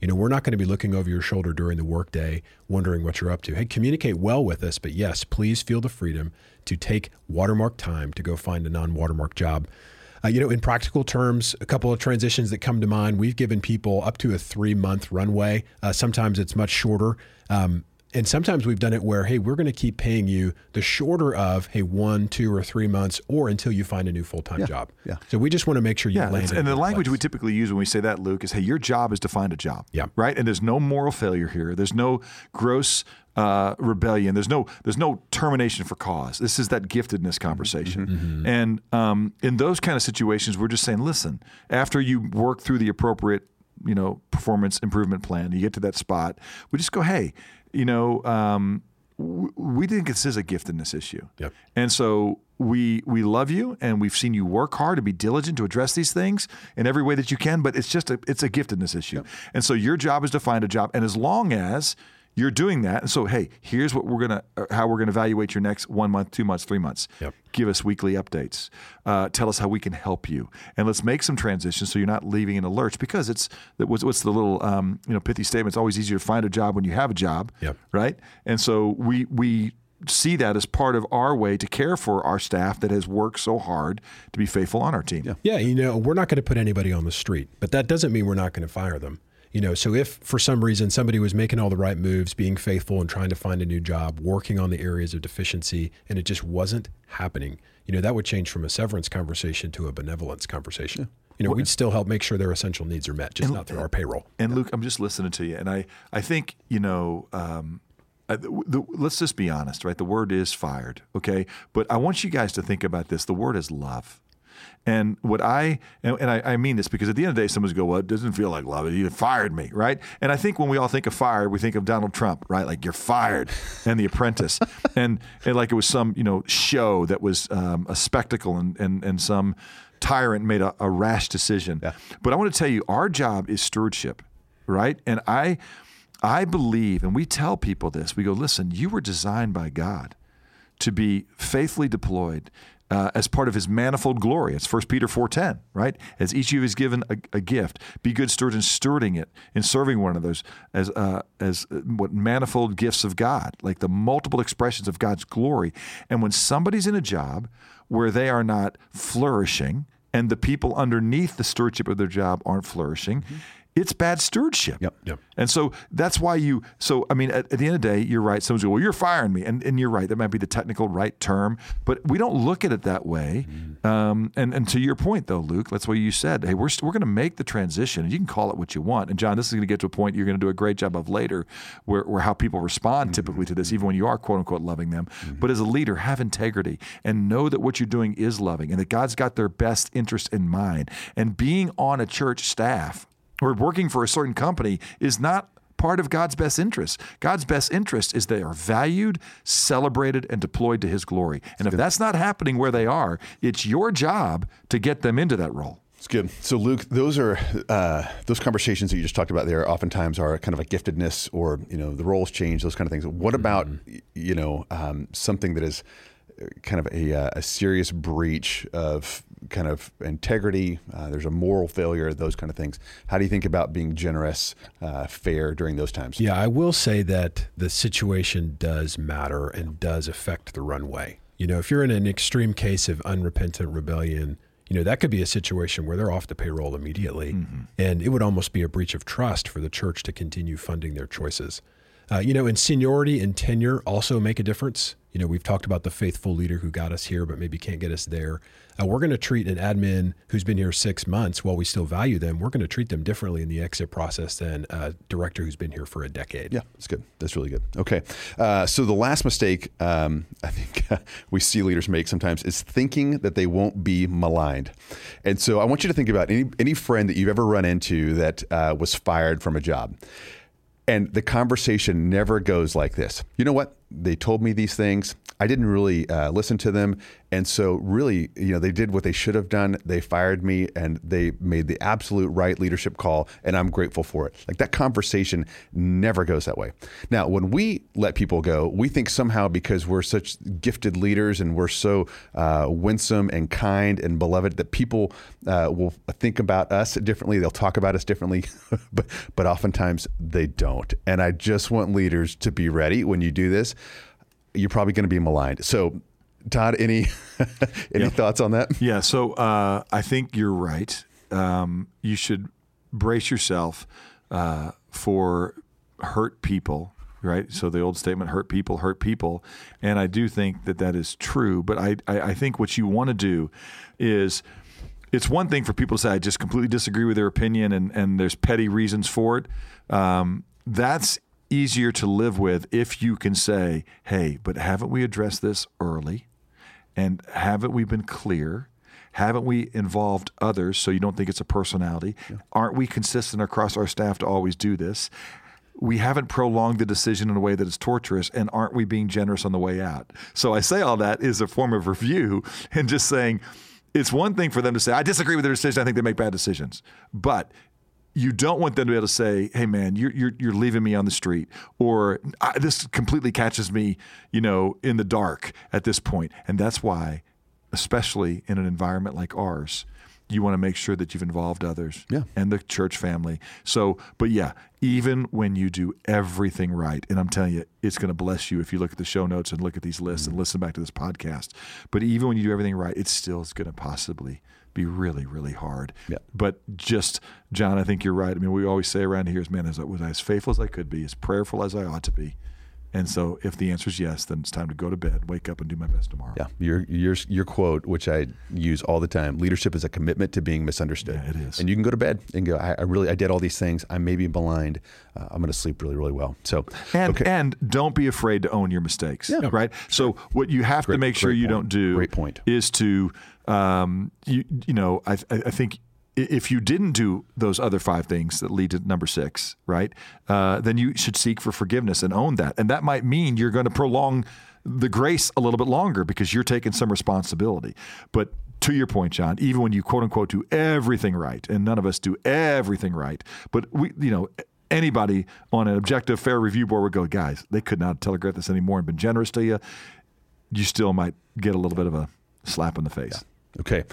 You know, we're not going to be looking over your shoulder during the workday, wondering what you're up to. Hey, communicate well with us, but yes, please feel the freedom to take watermark time to go find a non-watermark job. Uh, you know, in practical terms, a couple of transitions that come to mind. We've given people up to a three-month runway. Uh, sometimes it's much shorter. Um, and sometimes we've done it where, hey, we're going to keep paying you the shorter of, hey, one, two, or three months, or until you find a new full time Yeah, job. yeah. So we just want to make sure you Yeah, land. that's- and the good language we typically use when we say that, Luke, is, "Hey, your job is to find a job." Yeah. Right. And there's no moral failure here. There's no gross uh, rebellion. There's no there's no termination for cause. This is that giftedness conversation. Mm-hmm. And um, in those kind of situations, we're just saying, listen, after you work through the appropriate you know performance improvement plan, you get to that spot. We just go, hey, you know. Um, w- we think this is a giftedness issue. Yep. And so we we love you and we've seen you work hard to be diligent to address these things in every way that you can, but it's just a it's a giftedness issue. And so your job is to find a job. And as long as you're doing that, and so hey, here's what we're gonna uh, how we're gonna evaluate your next one month, two months, three months. Yep. Give us weekly updates. Uh, tell us how we can help you, and let's make some transitions so you're not leaving in a lurch. Because it's that what's, what's the little um, you know pithy statement? It's always easier to find a job when you have a job, Yep. right? And so we we see that as part of our way to care for our staff that has worked so hard to be faithful on our team. Yeah. Yeah, you know, we're not going to put anybody on the street, but that doesn't mean we're not going to fire them. You know, so if for some reason somebody was making all the right moves, being faithful and trying to find a new job, working on the areas of deficiency, and it just wasn't happening, you know, that would change from a severance conversation to a benevolence conversation. You know, we'd still help make sure their essential needs are met, just not through our payroll. And Luke, I'm just listening to you, and I I think you know. Um, the, the, let's just be honest, right? The word is fired, okay? But I want you guys to think about this. The word is love. And what I and, and I, I mean this because at the end of the day, someone's go, "Well, it doesn't feel like love. You fired me, right?" And I think when we all think of fired, we think of Donald Trump, right? Like you're fired, and The Apprentice, and and like it was some you know show that was um, a spectacle, and and and some tyrant made a, a rash decision. But I want to tell you, our job is stewardship, right? And I I believe, and we tell people this. We go, "Listen, you were designed by God." to be faithfully deployed uh, as part of his manifold glory. It's 1 Peter 4.10, right? As each of you is given a, a gift, be good stewards in stewarding it, in serving one another as, uh, as uh, what manifold gifts of God, like the multiple expressions of God's glory. And when somebody's in a job where they are not flourishing and the people underneath the stewardship of their job aren't flourishing, it's bad stewardship. Yep. Yep. And so that's why you. So I mean, at, at the end of the day, you're right. Someone's going, "Well, you're firing me," and and you're right. That might be the technical right term, but we don't look at it that way. Mm-hmm. Um, and and to your point, though, Luke, that's why you said, "Hey, we're st- we're going to make the transition, and you can call it what you want." And John, this is going to get to a point you're going to do a great job of later, where where how people respond mm-hmm. typically to this, even when you are quote unquote loving them. Mm-hmm. But as a leader, have integrity and know that what you're doing is loving, and that God's got their best interest in mind. And being on a church staff or working for a certain company is not part of God's best interest. God's best interest is they are valued, celebrated, and deployed to His glory. And if that's not happening where they are, it's your job to get them into that role. It's good. So, Luke, those are uh, those conversations that you just talked about. There, oftentimes are kind of a giftedness, or you know, the roles change, those kind of things. What about y- you know um, something that is kind of a, uh, a serious breach of kind of integrity? Uh, there's a moral failure, those kind of things. How do you think about being generous, uh, fair during those times? Yeah, I will say that the situation does matter and does affect the runway. You know, if you're in an extreme case of unrepentant rebellion, you know, that could be a situation where they're off the payroll immediately. And it would almost be a breach of trust for the church to continue funding their choices. Uh, you know, and seniority and tenure also make a difference. You know, we've talked about the faithful leader who got us here, but maybe can't get us there. Uh, we're going to treat an admin who's been here six months while we still value them. We're going to treat them differently in the exit process than a director who's been here for a decade. Yeah, that's good. That's really good. Okay. Uh, so the last mistake um, I think we see leaders make sometimes is thinking that they won't be maligned. And so I want you to think about any, any friend that you've ever run into that uh, was fired from a job. And the conversation never goes like this. You know what? They told me these things. I didn't really uh, listen to them, and so really, you know, they did what they should have done. They fired me, and they made the absolute right leadership call, and I'm grateful for it. Like that conversation never goes that way. Now, when we let people go, we think somehow because we're such gifted leaders and we're so uh, winsome and kind and beloved that people uh, will think about us differently. They'll talk about us differently, but but oftentimes they don't. And I just want leaders to be ready when you do this you're probably going to be maligned. So, Todd, any any thoughts on that? Yeah, so uh, I think you're right. Um, you should brace yourself uh, for hurt people, right? So the old statement, hurt people, hurt people. And I do think that that is true. But I, I, I think what you want to do is it's one thing for people to say, I just completely disagree with their opinion and, and there's petty reasons for it. Um, that's easier to live with if you can say, hey, but haven't we addressed this early? And haven't we been clear? Haven't we involved others so you don't think it's a personality? Aren't we consistent across our staff to always do this? We haven't prolonged the decision in a way that is torturous, and aren't we being generous on the way out? So I say all that is a form of review and just saying it's one thing for them to say, I disagree with their decision. I think they make bad decisions. But you don't want them to be able to say, "Hey, man, you're you're, you're leaving me on the street," or "This completely catches me, you know, in the dark at this point." And that's why, especially in an environment like ours, you want to make sure that you've involved others Yeah. and the church family. So, but yeah, even when you do everything right, and I'm telling you, it's going to bless you if you look at the show notes and look at these lists and mm-hmm. listen back to this podcast. But even when you do everything right, it still is going to possibly be really, really hard. Yeah. But just, John, I think you're right. I mean, we always say around here is, man, as, was I as faithful as I could be, as prayerful as I ought to be. And so if the answer is yes, then it's time to go to bed, wake up, and do my best tomorrow. Yeah, your your your quote, which I use all the time: leadership is a commitment to being misunderstood. Yeah, it is. And you can go to bed and go, I, I really, I did all these things. I may be blind. Uh, I'm going to sleep really, really well. So, And okay, and don't be afraid to own your mistakes. Yeah. Right. So what you have Great- to make sure you point. don't do Great point. is to um, you you know I I think if you didn't do those other five things that lead to number six, right? Uh, then you should seek for forgiveness and own that, and that might mean you're going to prolong the grace a little bit longer because you're taking some responsibility. But to your point, John, even when you quote unquote do everything right, and none of us do everything right, but we, you know, anybody on an objective, fair review board would go, guys, they could not telegraph this anymore and been generous to you. You still might get a little bit of a slap in the face. Okay.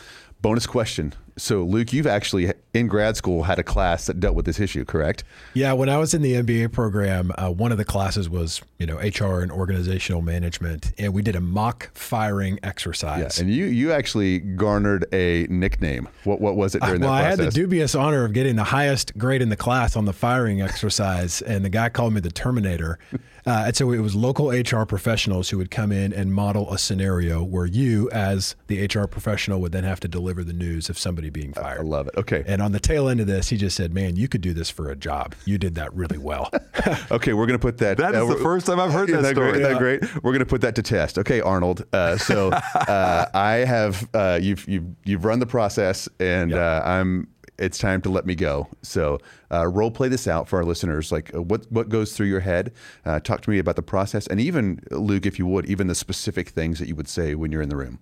Bonus question. So, Luke, you've actually in grad school had a class that dealt with this issue, correct? Yeah, when I was in the MBA program, uh, one of the classes was you know HR and organizational management, and we did a mock firing exercise. And you you actually garnered a nickname. What what was it during that? well, that I had the dubious honor of getting the highest grade in the class on the firing exercise, and the guy called me the Terminator. Uh, and so it was local HR professionals who would come in and model a scenario where you, as the HR professional, would then have to deliver the news of somebody being fired. I love it. Okay. And on the tail end of this, he just said, "Man, you could do this for a job. You did that really well." Okay, we're going to put that. That is the we're- first time I've heard Isn't that great? story. Isn't that great? We're going to put that to test. Okay, Arnold. Uh, so uh, I have uh, you've you've you've run the process, and uh, I'm. It's time to let me go. So uh, role play this out for our listeners. Like uh, what what goes through your head? Uh, talk to me about the process, and even Luke, if you would, even the specific things that you would say when you're in the room.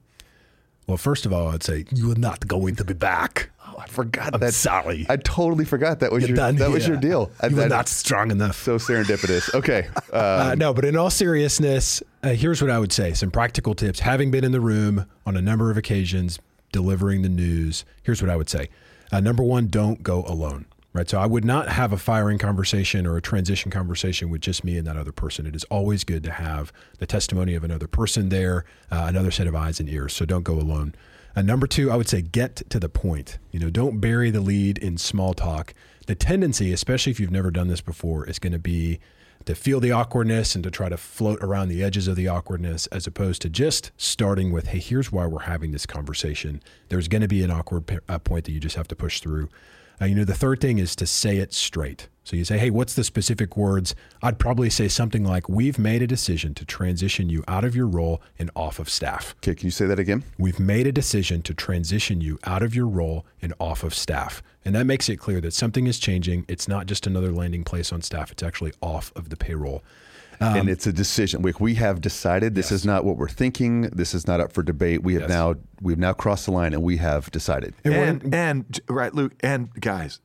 well, first of all, I'd say you are not going to be back. Oh, I forgot I'm that. sorry. I totally forgot that was You're your that was your deal. You were not strong enough. so serendipitous. Okay. Uh, Uh, no, but in all seriousness, uh, here's what I would say some practical tips. Having been in the room on a number of occasions delivering the news, here's what I would say. Uh, number one, don't go alone. Right. So I would not have a firing conversation or a transition conversation with just me and that other person. It is always good to have the testimony of another person there, uh, another set of eyes and ears. So don't go alone. Uh, number two, I would say get to the point. You know, don't bury the lead in small talk. The tendency, especially if you've never done this before, is going to be to feel the awkwardness and to try to float around the edges of the awkwardness as opposed to just starting with, hey, here's why we're having this conversation. There's going to be an awkward p- uh, point that you just have to push through. Uh, you know, the third thing is to say it straight. So you say, hey, what's the specific words? I'd probably say something like, we've made a decision to transition you out of your role and off of staff. okay. Can you say that again? We've made a decision to transition you out of your role and off of staff. And that makes it clear that something is changing. It's not just another landing place on staff, it's actually off of the payroll. Um, and it's a decision. We, we have decided this yes. is not what we're thinking. This is not up for debate. We have yes. now we've now crossed the line, and we have decided. And, and, and right, Luke, and guys,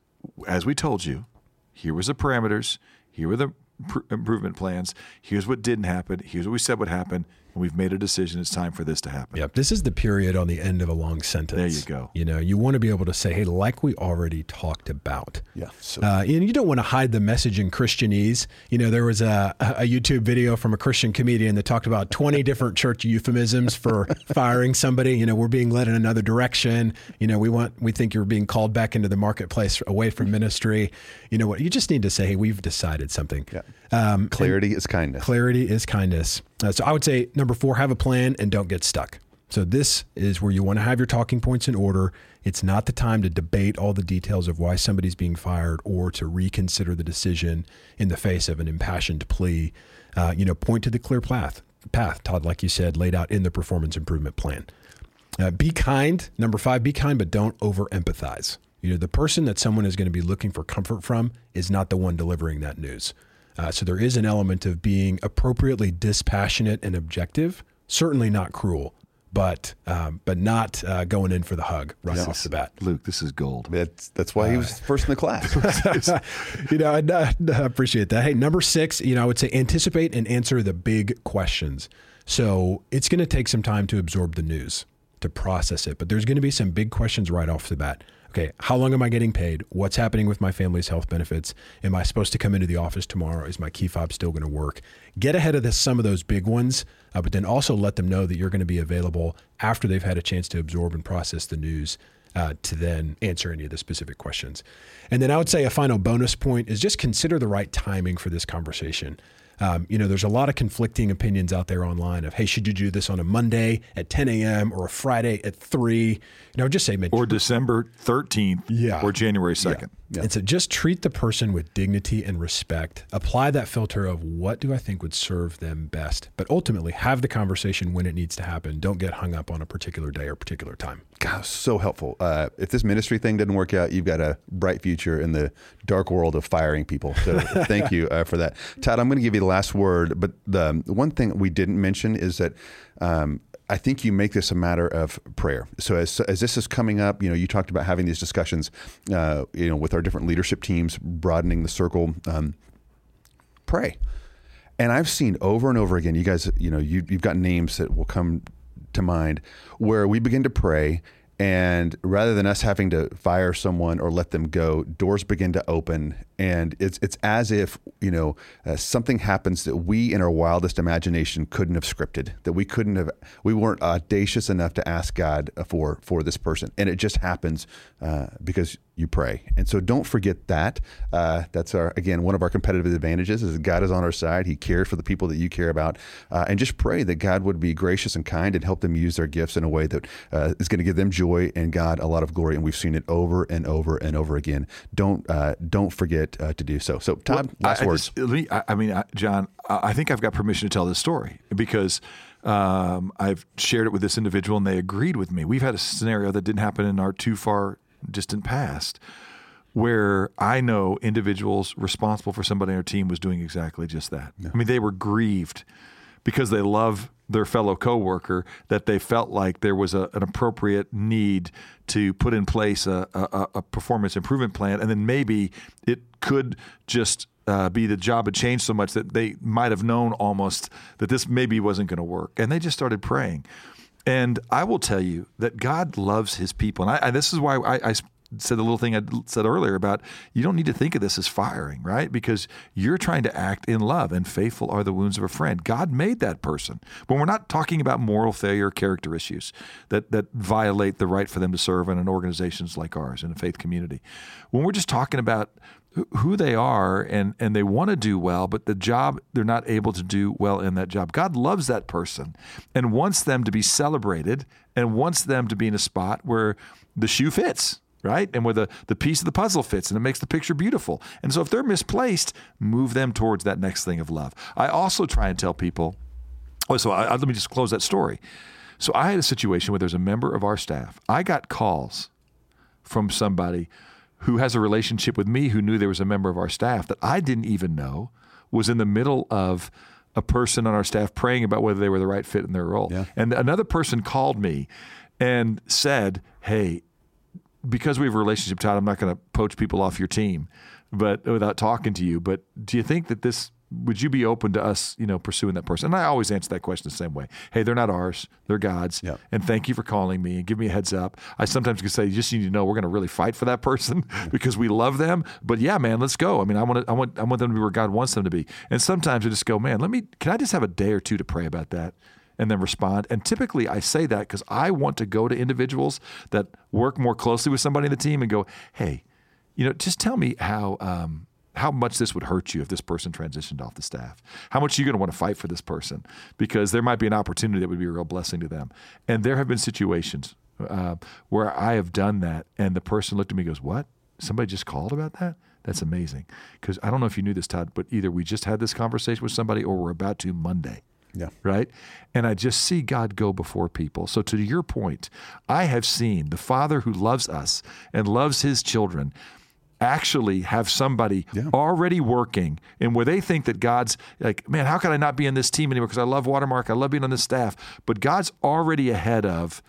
as we told you, here was the parameters. Here were the pr- improvement plans. Here's what didn't happen. Here's what we said would happen and we've made a decision. It's time for this to happen. Yep. This is the period on the end of a long sentence. There you go. You know, you want to be able to say, hey, like we already talked about. Yeah. So. Uh, and you don't want to hide the message in Christianese. You know, there was a, a YouTube video from a Christian comedian that talked about 20 different church euphemisms for firing somebody. You know, we're being led in another direction. You know, we want, we think you're being called back into the marketplace away from ministry. You know what? You just need to say, hey, we've decided something. Yeah. Um, clarity is kindness. Clarity is kindness. Uh, so I would say number four, have a plan and don't get stuck. So this is where you want to have your talking points in order. It's not the time to debate all the details of why somebody's being fired or to reconsider the decision in the face of an impassioned plea. Uh, you know, point to the clear path. Path, Todd, like you said, laid out in the performance improvement plan. Uh, be kind. Number five, be kind, but don't over empathize. You know, the person that someone is going to be looking for comfort from is not the one delivering that news. Uh, so there is an element of being appropriately dispassionate and objective, certainly not cruel, but um, but not uh, going in for the hug right yes. off the bat. Luke, this is gold. That's that's why he was uh, first in the class. you know, I, I appreciate that. Hey, number six, you know, I would say anticipate and answer the big questions. So it's going to take some time to absorb the news, to process it, but there's going to be some big questions right off the bat okay, how long am I getting paid? What's happening with my family's health benefits? Am I supposed to come into the office tomorrow? Is my key fob still going to work? Get ahead of this, some of those big ones, uh, but then also let them know that you're going to be available after they've had a chance to absorb and process the news. Uh, to then answer any of the specific questions. And then I would say a final bonus point is just consider the right timing for this conversation. Um, you know, there's a lot of conflicting opinions out there online of, hey, should you do this on a Monday at 10 a.m. or a Friday at 3? You know, just say, mid- or December 13th yeah. or January 2nd. Yeah. Yeah. And so just treat the person with dignity and respect. Apply that filter of what do I think would serve them best, but ultimately have the conversation when it needs to happen. Don't get hung up on a particular day or particular time. God, so helpful. Uh, if this ministry thing didn't work out, you've got a bright future in the dark world of firing people. So thank you uh, for that. Todd, I'm going to give you the last word, but the one thing we didn't mention is that um, I think you make this a matter of prayer. So as, as this is coming up, you know, you talked about having these discussions, uh, you know, with our different leadership teams, broadening the circle. Um, pray, and I've seen over and over again. You guys, you know, you, you've got names that will come to mind where we begin to pray and rather than us having to fire someone or let them go, doors begin to open, and it's it's as if you know uh, something happens that we, in our wildest imagination, couldn't have scripted. That we couldn't have, we weren't audacious enough to ask God for for this person, and it just happens uh, because you pray. And so don't forget that. Uh, that's our again one of our competitive advantages is God is on our side. He cares for the people that you care about, uh, and just pray that God would be gracious and kind and help them use their gifts in a way that uh, is going to give them joy and God a lot of glory. And we've seen it over and over and over again. Don't uh, don't forget uh, to do so. So Todd, well, last I, words. I, just, I, I mean, John, I think I've got permission to tell this story because. Um, I've shared it with this individual and they agreed with me. We've had a scenario that didn't happen in our too far distant past where I know individuals responsible for somebody on our team was doing exactly just that. Yeah. I mean, they were grieved because they love their fellow coworker that they felt like there was a, an appropriate need to put in place a, a, a, performance improvement plan, and then maybe it could just uh, be the job had changed so much that they might have known almost that this maybe wasn't going to work, and they just started praying. And I will tell you that God loves His people, and I, I, this is why I, I said the little thing I said earlier about you don't need to think of this as firing, right? Because you're trying to act in love, and faithful are the wounds of a friend. God made that person. When we're not talking about moral failure, character issues that that violate the right for them to serve in an organizations like ours in a faith community, when we're just talking about who they are and and they want to do well but the job they're not able to do well in that job god loves that person and wants them to be celebrated and wants them to be in a spot where the shoe fits right? And where the, the piece of the puzzle fits and it makes the picture beautiful. And so if they're misplaced move them towards that next thing of love. I also try and tell people oh so I, let me just close that story. So i had a situation where there's a member of our staff. I got calls from somebody who has a relationship with me who knew there was a member of our staff that I didn't even know was in the middle of a person on our staff praying about whether they were the right fit in their role. Yeah. And another person called me and said, "Hey, because we have a relationship, Todd, I'm not going to poach people off your team, but without talking to you. But do you think that this would you be open to us, you know, pursuing that person? And I always answer that question the same way. Hey, they're not ours; they're God's. Yeah. And thank you for calling me and give me a heads up. I sometimes can say, you just need to know we're going to really fight for that person because we love them. But yeah, man, let's go. I mean, I want to, I want, I want them to be where God wants them to be. And sometimes I just go, man, let me. Can I just have a day or two to pray about that? And then respond. And typically I say that because I want to go to individuals that work more closely with somebody in the team and go, hey, you know, just tell me how um, how much this would hurt you if this person transitioned off the staff. How much are you going to want to fight for this person? Because there might be an opportunity that would be a real blessing to them. And there have been situations uh, where I have done that, and the person looked at me and goes, "What? Somebody just called about that?" That's amazing. Because I don't know if you knew this, Todd, but either we just had this conversation with somebody or we're about to Monday Yeah. right? And I just see God go before people. So, to your point, I have seen the Father who loves us and loves his children actually have somebody Yeah. already working and where they think that God's like, man, how can I not be in this team anymore? Because I love Watermark, I love being on this staff. But God's already ahead of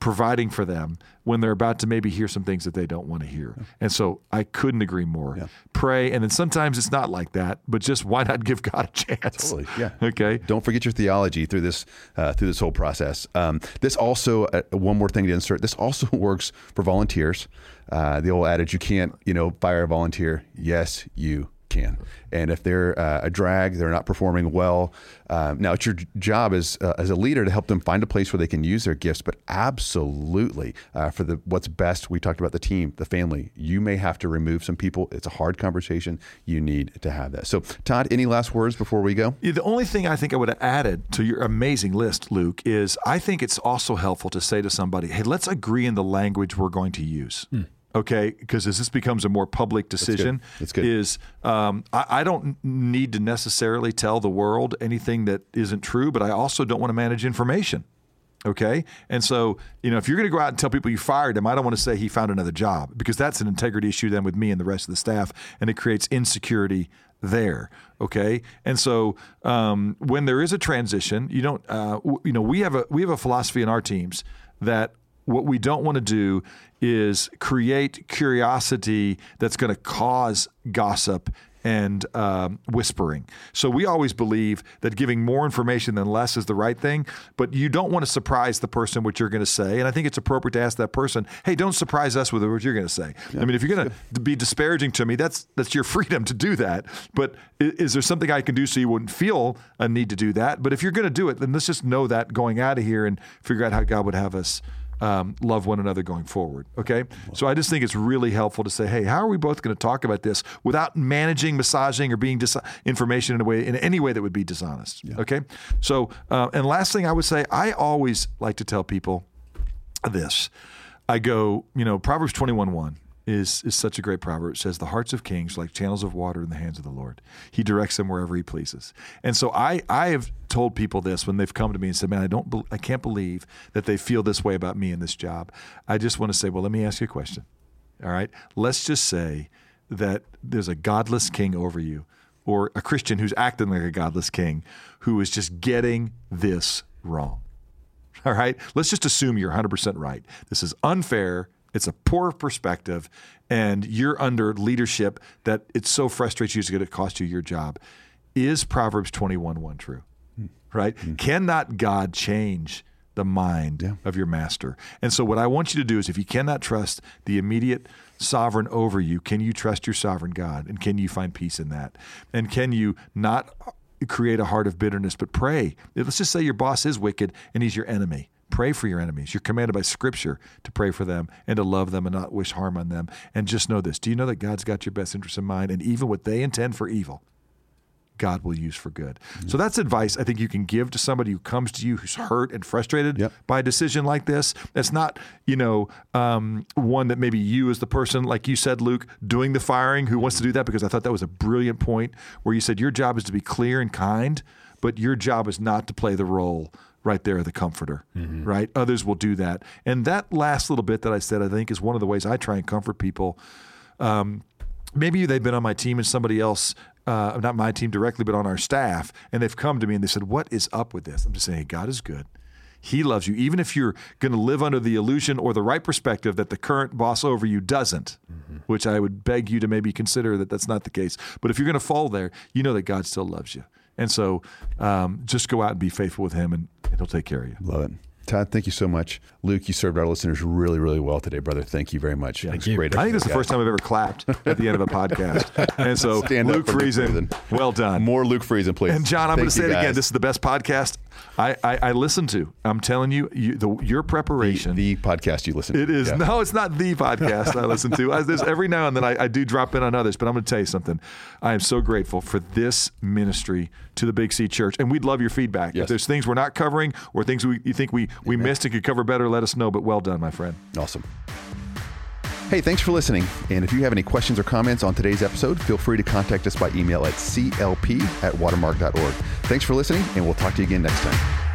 providing for them when they're about to maybe hear some things that they don't want to hear. And so I couldn't agree more. Pray. And then sometimes it's not like that, but just why not give God a chance? Totally, yeah. Okay. Don't forget your theology through this uh, through this whole process. Um, this also uh, one more thing to insert. This also works for volunteers. Uh, the old adage: you can't, you know, fire a volunteer. Yes, you can. And if they're uh, a drag, they're not performing well. Um, now, it's your job as uh, as a leader to help them find a place where they can use their gifts. But absolutely, uh, for the what's best, we talked about the team, the family. You may have to remove some people. It's a hard conversation. You need to have that. So, Todd, any last words before we go? Yeah, the only thing I think I would have added to your amazing list, Luke, is I think it's also helpful to say to somebody, hey, let's agree in the language we're going to use. Okay, because as this becomes a more public decision, That's good. is um, I, I don't need to necessarily tell the world anything that isn't true, but I also don't want to manage information. Okay. And so, you know, if you're going to go out and tell people you fired him, I don't want to say he found another job because that's an integrity issue then with me and the rest of the staff, and it creates insecurity there. Okay. And so, um, when there is a transition, you don't, uh, w- you know, we have a we have a philosophy in our teams that what we don't want to do is create curiosity that's going to cause gossip and um, whispering. So we always believe that giving more information than less is the right thing, but you don't want to surprise the person what you're going to say. And I think it's appropriate to ask that person, "Hey, don't surprise us with what you're going to say." I mean, if you're going to be disparaging to me, that's that's your freedom to do that. But i- is there something I can do so you wouldn't feel a need to do that? But if you're going to do it, then let's just know that going out of here and figure out how God would have us um, love one another going forward. Okay. So I just think it's really helpful to say, hey, how are we both going to talk about this without managing, massaging, or being dis- information in a way, in any way that would be dishonest? Okay. So, uh, and last thing I would say, I always like to tell people this. I go, you know, Proverbs 21 1 is, is such a great proverb. It says, The hearts of kings like channels of water in the hands of the Lord. He directs them wherever he pleases. And so I, I have told people this when they've come to me and said, Man, I don't bel I can't believe that they feel this way about me in this job. I just want to say, Well, let me ask you a question. All right. Let's just say that there's a godless king over you, or a Christian who's acting like a godless king who is just getting this wrong. All right. Let's just assume you're 100% right. This is unfair. It's a poor perspective, and you're under leadership that it so frustrates you it's going to cost you your job. Is Proverbs 21 1 true? Hmm. Right? Hmm. Cannot God change the mind of your master? And so, what I want you to do is if you cannot trust the immediate sovereign over you, can you trust your sovereign God? And can you find peace in that? And can you not create a heart of bitterness, but pray. Let's just say your boss is wicked and he's your enemy. Pray for your enemies. You're commanded by Scripture to pray for them and to love them and not wish harm on them. And just know this do you know that God's got your best interest in mind? And even what they intend for evil, God will use for good. So that's advice I think you can give to somebody who comes to you who's hurt and frustrated Yep. by a decision like this. It's not, you know, um, one that maybe you as the person, like you said, Luke, doing the firing, who wants to do that because I thought that was a brilliant point where you said your job is to be clear and kind, but your job is not to play the role right there the comforter, right? Others will do that. And that last little bit that I said, I think, is one of the ways I try and comfort people maybe they've been on my team and somebody else uh, not my team directly, but on our staff, and they've come to me and they said, "What is up with this?" I'm just saying, hey, God is good. He loves you, even if you're going to live under the illusion or the right perspective that the current boss over you doesn't, mm-hmm. which I would beg you to maybe consider that that's not the case. But if you're going to fall there, you know that God still loves you. And so um, just go out and be faithful with Him, and, and He'll take care of you. Love it. Todd, thank you so much. Luke, you served our listeners really, really well today, brother. Thank you very much. Thank you. Great. I think this is the first time I've ever clapped at the end of a podcast. And so, Stand Luke Friesen, well done. More Luke Friesen, please. And John, I'm going to say it again. This is the best podcast I, I, I listen to. I'm telling you, you the, your preparation. The, the, podcast you listen to. It is. Yeah. No, it's not the podcast I listen to. I, there's every now and then I, I do drop in on others, but I'm going to tell you something. I am so grateful for this ministry to the Big C Church, and we'd love your feedback. Yes. If there's things we're not covering or things we, you think we, we missed and could cover better, let us know. But well done, my friend. Awesome. Hey, thanks for listening. And if you have any questions or comments on today's episode, feel free to contact us by email at clp at watermark.org. Thanks for listening, and we'll talk to you again next time.